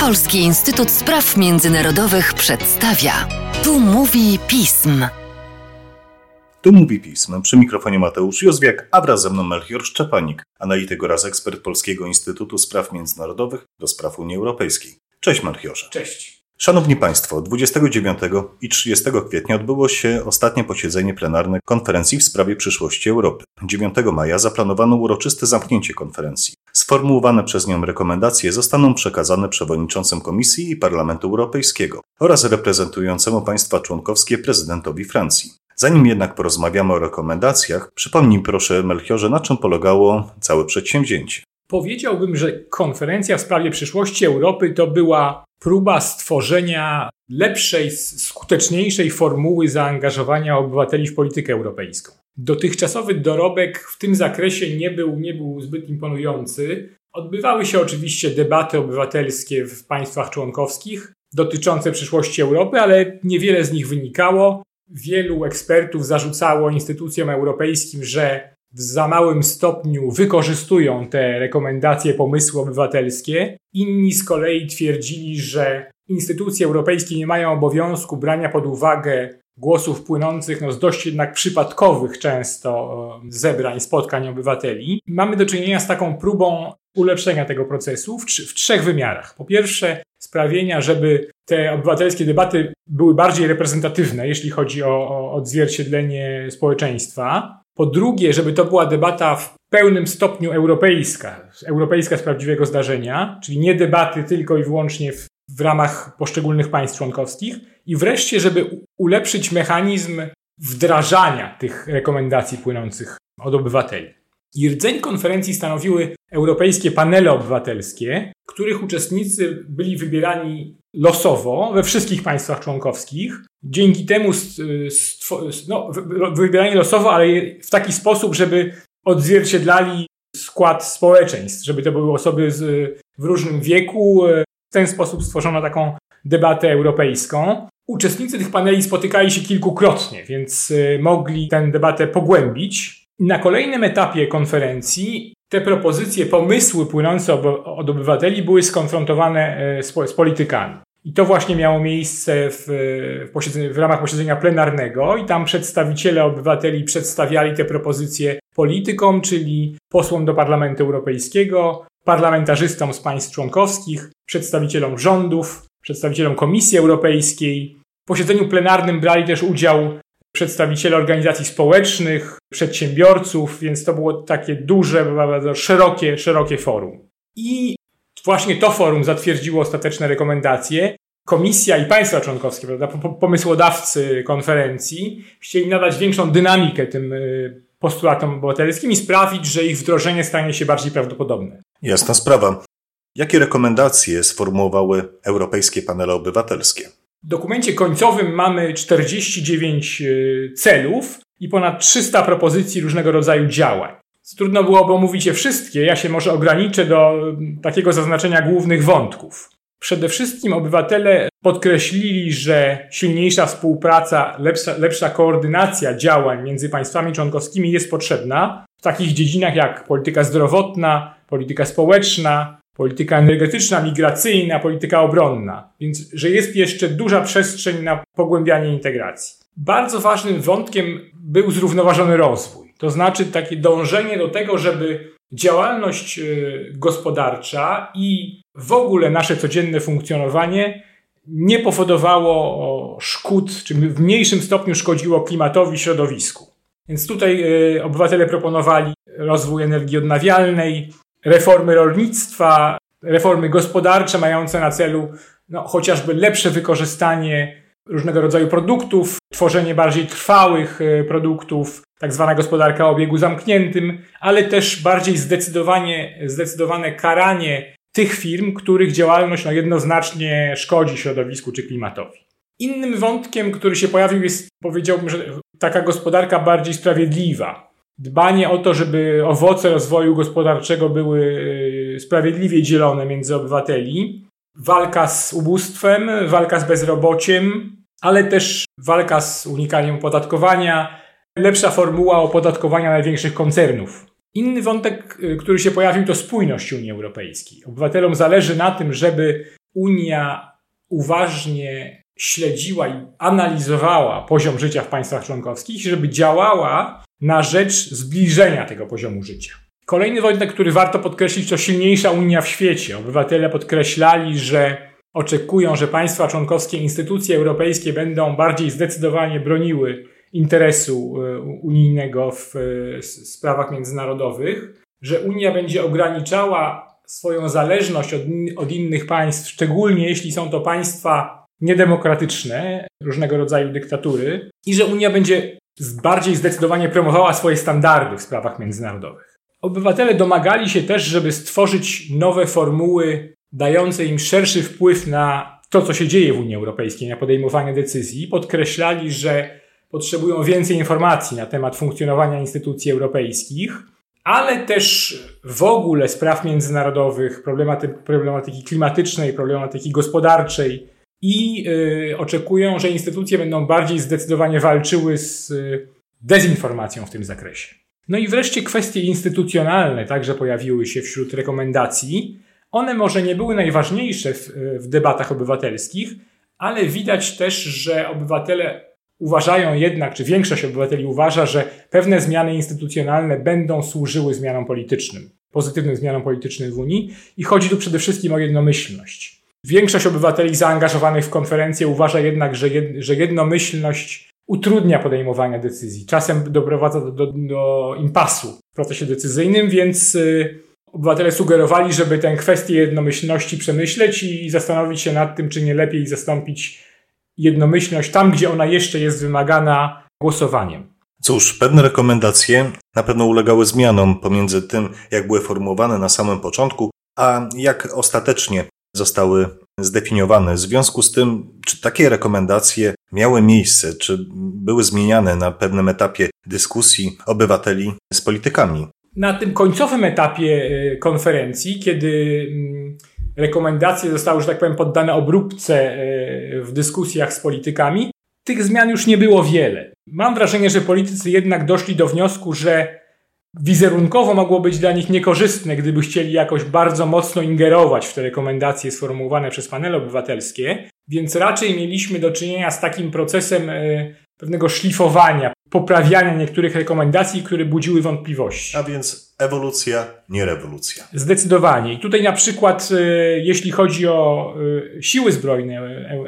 Polski Instytut Spraw Międzynarodowych przedstawia. Tu mówi pism. Tu mówi pism. Przy mikrofonie Mateusz Józwiak, a wraz ze mną Melchior Szczepanik, analityk oraz ekspert Polskiego Instytutu Spraw Międzynarodowych do spraw Unii Europejskiej. Cześć Melchiorze. Cześć. Szanowni Państwo, 29 i 30 kwietnia odbyło się ostatnie posiedzenie plenarne konferencji w sprawie przyszłości Europy. 9 maja zaplanowano uroczyste zamknięcie konferencji. Sformułowane przez nią rekomendacje zostaną przekazane przewodniczącym Komisji i Parlamentu Europejskiego oraz reprezentującemu państwa członkowskie prezydentowi Francji. Zanim jednak porozmawiamy o rekomendacjach, przypomnij proszę Melchiorze, na czym polegało całe przedsięwzięcie. Powiedziałbym, że konferencja w sprawie przyszłości Europy to była próba stworzenia lepszej, skuteczniejszej formuły zaangażowania obywateli w politykę europejską. Dotychczasowy dorobek w tym zakresie nie był, nie był zbyt imponujący. Odbywały się oczywiście debaty obywatelskie w państwach członkowskich dotyczące przyszłości Europy, ale niewiele z nich wynikało. Wielu ekspertów zarzucało instytucjom europejskim, że w za małym stopniu wykorzystują te rekomendacje, pomysły obywatelskie. Inni z kolei twierdzili, że instytucje europejskie nie mają obowiązku brania pod uwagę głosów płynących no, z dość jednak przypadkowych często e, zebrań, spotkań obywateli. Mamy do czynienia z taką próbą ulepszenia tego procesu w, w trzech wymiarach. Po pierwsze, sprawienia, żeby te obywatelskie debaty były bardziej reprezentatywne, jeśli chodzi o, o odzwierciedlenie społeczeństwa. Po drugie, żeby to była debata w pełnym stopniu europejska, europejska z prawdziwego zdarzenia, czyli nie debaty tylko i wyłącznie w, w ramach poszczególnych państw członkowskich. I wreszcie, żeby ulepszyć mechanizm wdrażania tych rekomendacji płynących od obywateli. I rdzeń konferencji stanowiły europejskie panele obywatelskie, których uczestnicy byli wybierani losowo we wszystkich państwach członkowskich. Dzięki temu no, wybierani losowo, ale w taki sposób, żeby odzwierciedlali skład społeczeństw, żeby to były osoby z, w różnym wieku. W ten sposób stworzono taką debatę europejską. Uczestnicy tych paneli spotykali się kilkukrotnie, więc y, mogli tę debatę pogłębić. Na kolejnym etapie konferencji te propozycje, pomysły płynące od obywateli były skonfrontowane e, z, z politykami. I to właśnie miało miejsce w, w, w, ramach posiedzenia plenarnego, i tam przedstawiciele obywateli przedstawiali te propozycje politykom, czyli posłom do Parlamentu Europejskiego, parlamentarzystom z państw członkowskich, przedstawicielom rządów, przedstawicielom Komisji Europejskiej. W posiedzeniu plenarnym brali też udział przedstawiciele organizacji społecznych, przedsiębiorców, więc to było takie duże, bardzo szerokie, szerokie forum. I właśnie to forum zatwierdziło ostateczne rekomendacje. Komisja i państwa członkowskie, prawda, pomysłodawcy konferencji, chcieli nadać większą dynamikę tym y, postulatom obywatelskim i sprawić, że ich wdrożenie stanie się bardziej prawdopodobne. Jasna sprawa. Jakie rekomendacje sformułowały europejskie panele obywatelskie? W dokumencie końcowym mamy 49 y, celów i ponad 300 propozycji różnego rodzaju działań. Trudno byłoby omówić je wszystkie, ja się może ograniczę do y, takiego zaznaczenia głównych wątków. Przede wszystkim obywatele podkreślili, że silniejsza współpraca, lepsza, lepsza koordynacja działań między państwami członkowskimi jest potrzebna w takich dziedzinach jak polityka zdrowotna, polityka społeczna, polityka energetyczna, migracyjna, polityka obronna. Więc, że jest jeszcze duża przestrzeń na pogłębianie integracji. Bardzo ważnym wątkiem był zrównoważony rozwój. To znaczy takie dążenie do tego, żeby działalność y, gospodarcza i w ogóle nasze codzienne funkcjonowanie nie powodowało szkód, czy w mniejszym stopniu szkodziło klimatowi, środowisku. Więc tutaj y, obywatele proponowali rozwój energii odnawialnej, reformy rolnictwa, reformy gospodarcze mające na celu no, chociażby lepsze wykorzystanie różnego rodzaju produktów, tworzenie bardziej trwałych e, produktów, tak zwana gospodarka o obiegu zamkniętym, ale też bardziej zdecydowanie, zdecydowane karanie tych firm, których działalność no, jednoznacznie szkodzi środowisku czy klimatowi. Innym wątkiem, który się pojawił, jest, powiedziałbym, że taka gospodarka bardziej sprawiedliwa dbanie o to, żeby owoce rozwoju gospodarczego były e, sprawiedliwie dzielone między obywateli, walka z ubóstwem, walka z bezrobociem, ale też walka z unikaniem opodatkowania, lepsza formuła opodatkowania największych koncernów. Inny wątek, e, który się pojawił, to spójność Unii Europejskiej. Obywatelom zależy na tym, żeby Unia uważnie śledziła i analizowała poziom życia w państwach członkowskich, żeby działała na rzecz zbliżenia tego poziomu życia. Kolejny wątek, który warto podkreślić, to silniejsza Unia w świecie. Obywatele podkreślali, że oczekują, że państwa członkowskie, instytucje europejskie będą bardziej zdecydowanie broniły interesu e, unijnego w e, sprawach międzynarodowych, że Unia będzie ograniczała swoją zależność od, od innych państw, szczególnie jeśli są to państwa niedemokratyczne, różnego rodzaju dyktatury, i że Unia będzie bardziej zdecydowanie promowała swoje standardy w sprawach międzynarodowych. Obywatele domagali się też, żeby stworzyć nowe formuły dające im szerszy wpływ na to, co się dzieje w Unii Europejskiej, na podejmowanie decyzji. Podkreślali, że potrzebują więcej informacji na temat funkcjonowania instytucji europejskich, ale też w ogóle spraw międzynarodowych, problematy, problematyki klimatycznej, problematyki gospodarczej i yy, oczekują, że instytucje będą bardziej zdecydowanie walczyły z yy, dezinformacją w tym zakresie. No i wreszcie kwestie instytucjonalne także pojawiły się wśród rekomendacji. One może nie były najważniejsze w, w debatach obywatelskich, ale widać też, że obywatele uważają jednak, czy większość obywateli uważa, że pewne zmiany instytucjonalne będą służyły zmianom politycznym, pozytywnym zmianom politycznym w Unii i chodzi tu przede wszystkim o jednomyślność. Większość obywateli zaangażowanych w konferencję uważa jednak, że, jed, że jednomyślność utrudnia podejmowanie decyzji, czasem doprowadza do, do, do impasu w procesie decyzyjnym, więc y, obywatele sugerowali, żeby tę kwestię jednomyślności przemyśleć i zastanowić się nad tym, czy nie lepiej zastąpić jednomyślność tam, gdzie ona jeszcze jest wymagana głosowaniem. Cóż, pewne rekomendacje na pewno ulegały zmianom pomiędzy tym, jak były formułowane na samym początku, a jak ostatecznie zostały zdefiniowane. W związku z tym, czy takie rekomendacje miały miejsce, czy były zmieniane na pewnym etapie dyskusji obywateli z politykami? Na tym końcowym etapie y, konferencji, kiedy mm, rekomendacje zostały, że tak powiem, poddane obróbce e, w dyskusjach z politykami, tych zmian już nie było wiele. Mam wrażenie, że politycy jednak doszli do wniosku, że wizerunkowo mogło być dla nich niekorzystne, gdyby chcieli jakoś bardzo mocno ingerować w te rekomendacje sformułowane przez panele obywatelskie, więc raczej mieliśmy do czynienia z takim procesem e, pewnego szlifowania, poprawiania niektórych rekomendacji, które budziły wątpliwości. A więc ewolucja, nie rewolucja. Zdecydowanie. I tutaj na przykład, e, jeśli chodzi o e, siły zbrojne,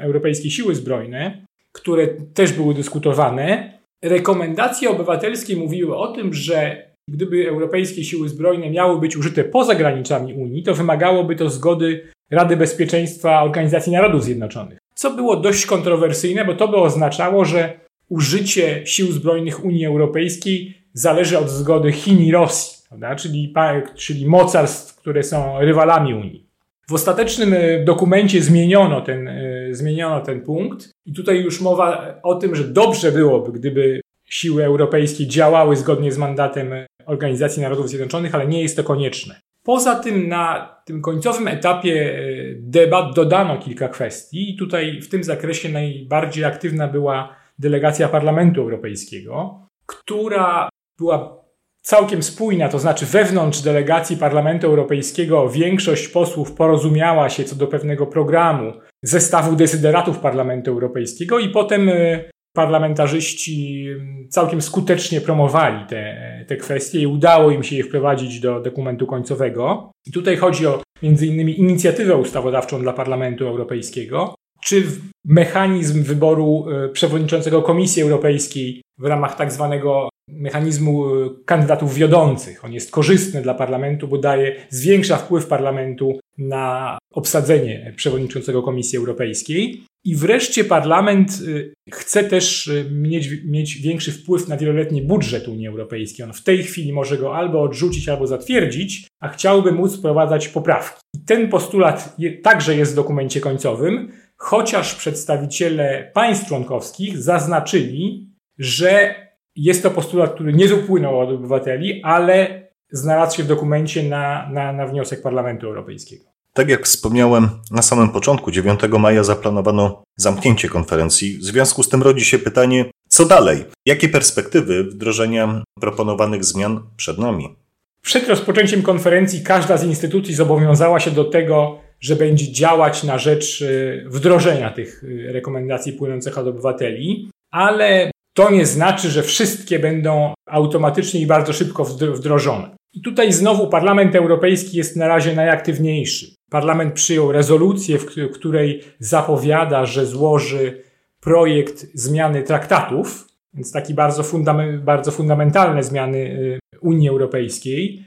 europejskie siły zbrojne, które też były dyskutowane, rekomendacje obywatelskie mówiły o tym, że gdyby europejskie siły zbrojne miały być użyte poza granicami Unii, to wymagałoby to zgody Rady Bezpieczeństwa Organizacji Narodów Zjednoczonych. Co było dość kontrowersyjne, bo to by oznaczało, że użycie sił zbrojnych Unii Europejskiej zależy od zgody Chin i Rosji, prawda? Czyli, czyli mocarstw, które są rywalami Unii. W ostatecznym e, dokumencie zmieniono ten, e, zmieniono ten punkt i tutaj już mowa o tym, że dobrze byłoby, gdyby siły europejskie działały zgodnie z mandatem Organizacji Narodów Zjednoczonych, ale nie jest to konieczne. Poza tym na tym końcowym etapie e, debat dodano kilka kwestii i tutaj w tym zakresie najbardziej aktywna była delegacja Parlamentu Europejskiego, która była całkiem spójna, to znaczy wewnątrz delegacji Parlamentu Europejskiego większość posłów porozumiała się co do pewnego programu, zestawu desyderatów Parlamentu Europejskiego i potem e, parlamentarzyści całkiem skutecznie promowali te, te kwestie i udało im się je wprowadzić do dokumentu końcowego. I tutaj chodzi o między innymi inicjatywę ustawodawczą dla Parlamentu Europejskiego, czy mechanizm wyboru e, przewodniczącego Komisji Europejskiej w ramach tak zwanego mechanizmu e, kandydatów wiodących. On jest korzystny dla parlamentu, bo daje, zwiększa wpływ parlamentu na obsadzenie przewodniczącego Komisji Europejskiej. I wreszcie parlament e, chce też mieć, mieć większy wpływ na wieloletni budżet Unii Europejskiej. On w tej chwili może go albo odrzucić, albo zatwierdzić, a chciałby móc wprowadzać poprawki. I ten postulat je, także jest w dokumencie końcowym chociaż przedstawiciele państw członkowskich zaznaczyli, że jest to postulat, który nie wypłynął od obywateli, ale znalazł się w dokumencie na, na, na wniosek Parlamentu Europejskiego. Tak jak wspomniałem na samym początku, 9 maja zaplanowano zamknięcie konferencji. W związku z tym rodzi się pytanie, co dalej? Jakie perspektywy wdrożenia proponowanych zmian przed nami? Przed rozpoczęciem konferencji każda z instytucji zobowiązała się do tego, że będzie działać na rzecz wdrożenia tych rekomendacji płynących od obywateli, ale to nie znaczy, że wszystkie będą automatycznie i bardzo szybko wdrożone. I tutaj znowu Parlament Europejski jest na razie najaktywniejszy. Parlament przyjął rezolucję, w której zapowiada, że złoży projekt zmiany traktatów, więc takie bardzo, fundament, bardzo fundamentalne zmiany y, Unii Europejskiej.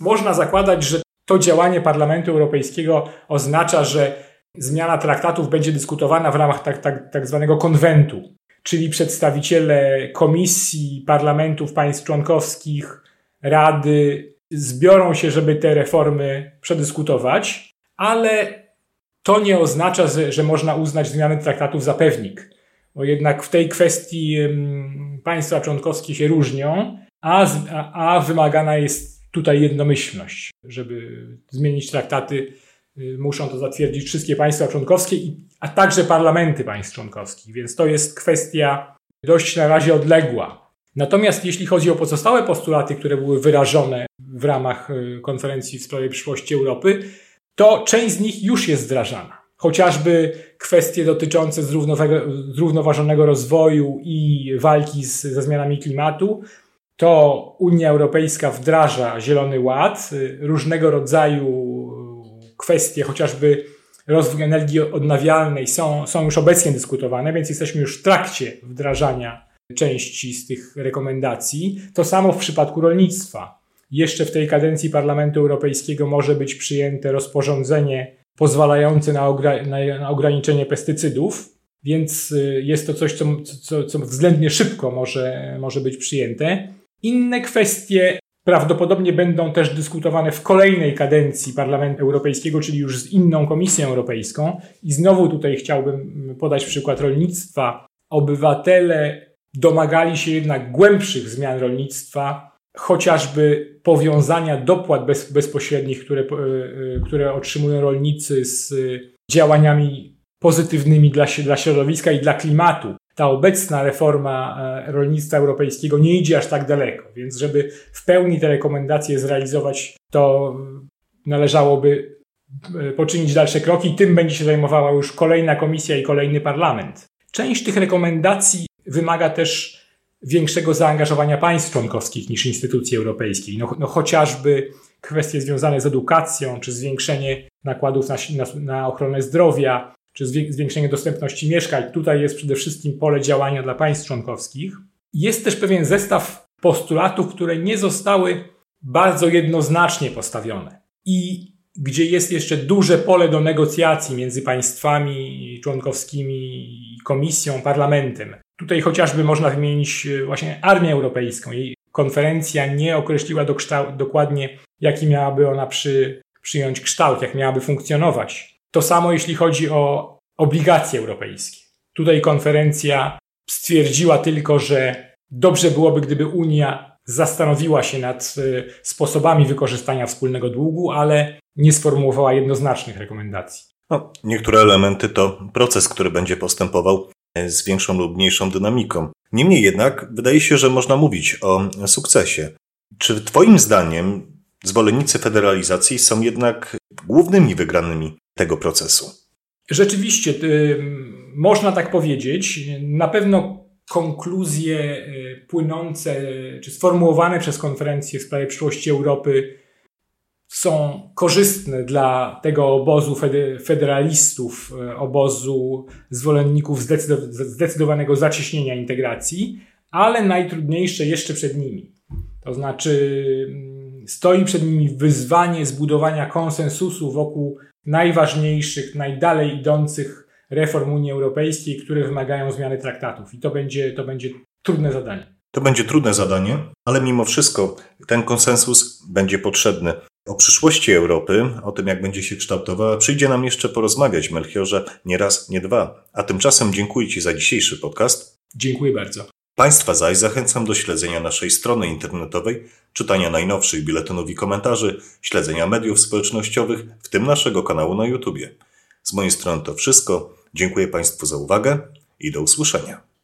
Można zakładać, że to działanie Parlamentu Europejskiego oznacza, że zmiana traktatów będzie dyskutowana w ramach tak, tak, tak zwanego konwentu, czyli przedstawiciele komisji, parlamentów państw członkowskich, rady zbiorą się, żeby te reformy przedyskutować, ale to nie oznacza, że można uznać zmiany traktatów za pewnik, bo jednak w tej kwestii państwa członkowskie się różnią, a, a wymagana jest tutaj jednomyślność. Żeby zmienić traktaty, y, muszą to zatwierdzić wszystkie państwa członkowskie, a także parlamenty państw członkowskich, więc to jest kwestia dość na razie odległa. Natomiast jeśli chodzi o pozostałe postulaty, które były wyrażone w ramach y, konferencji w sprawie przyszłości Europy, to część z nich już jest wdrażana. Chociażby kwestie dotyczące zrównoważonego rozwoju i walki z, ze zmianami klimatu, to Unia Europejska wdraża Zielony Ład, y, różnego rodzaju kwestie, chociażby rozwój energii odnawialnej są, są już obecnie dyskutowane, więc jesteśmy już w trakcie wdrażania części z tych rekomendacji. To samo w przypadku rolnictwa. Jeszcze w tej kadencji Parlamentu Europejskiego może być przyjęte rozporządzenie pozwalające na, ogra na, ograniczenie pestycydów, więc y, jest to coś, co, co, co względnie szybko może, może być przyjęte. Inne kwestie prawdopodobnie będą też dyskutowane w kolejnej kadencji Parlamentu Europejskiego, czyli już z inną Komisją Europejską. I znowu tutaj chciałbym podać przykład rolnictwa. Obywatele domagali się jednak głębszych zmian rolnictwa, chociażby powiązania dopłat bez, bezpośrednich, które, e, e, które otrzymują rolnicy z działaniami pozytywnymi dla, dla środowiska i dla klimatu. Ta obecna reforma e, rolnictwa europejskiego nie idzie aż tak daleko, więc żeby w pełni te rekomendacje zrealizować, to należałoby poczynić dalsze kroki. Tym będzie się zajmowała już kolejna komisja i kolejny parlament. Część tych rekomendacji wymaga też większego zaangażowania państw członkowskich niż instytucji europejskich. No, no chociażby kwestie związane z edukacją, czy zwiększenie nakładów na, na, na ochronę zdrowia, czy zwiększenie dostępności mieszkań. Tutaj jest przede wszystkim pole działania dla państw członkowskich. Jest też pewien zestaw postulatów, które nie zostały bardzo jednoznacznie postawione i gdzie jest jeszcze duże pole do negocjacji między państwami członkowskimi, komisją, parlamentem. Tutaj chociażby można wymienić e, właśnie Armię Europejską. Jej konferencja nie określiła dokładnie, jaki miałaby ona przy, przyjąć kształt, jak miałaby funkcjonować. To samo jeśli chodzi o obligacje europejskie. Tutaj konferencja stwierdziła tylko, że dobrze byłoby, gdyby Unia zastanowiła się nad e, sposobami wykorzystania wspólnego długu, ale nie sformułowała jednoznacznych rekomendacji. No, niektóre elementy to proces, który będzie postępował z większą lub mniejszą dynamiką. Niemniej jednak wydaje się, że można mówić o sukcesie. Czy Twoim zdaniem zwolennicy federalizacji są jednak głównymi wygranymi tego procesu? Rzeczywiście, y, można tak powiedzieć. Na pewno konkluzje y, płynące czy sformułowane przez konferencję w sprawie przyszłości Europy są korzystne dla tego obozu federalistów, e, obozu zwolenników zdecydowanego zacieśnienia integracji, ale najtrudniejsze jeszcze przed nimi. To znaczy, mm, stoi przed nimi wyzwanie zbudowania konsensusu wokół najważniejszych, najdalej idących reform Unii Europejskiej, które wymagają zmiany traktatów. I to będzie, to będzie trudne zadanie. To będzie trudne zadanie, ale mimo wszystko ten konsensus będzie potrzebny. O przyszłości Europy, o tym jak będzie się kształtowała, przyjdzie nam jeszcze porozmawiać, Melchiorze, nie raz, nie dwa. A tymczasem dziękuję Ci za dzisiejszy podcast. Dziękuję bardzo. Państwa zaś zachęcam do śledzenia naszej strony internetowej, czytania najnowszych biletynów i komentarzy, śledzenia mediów społecznościowych, w tym naszego kanału na YouTube. Z mojej strony to wszystko. Dziękuję Państwu za uwagę i do usłyszenia.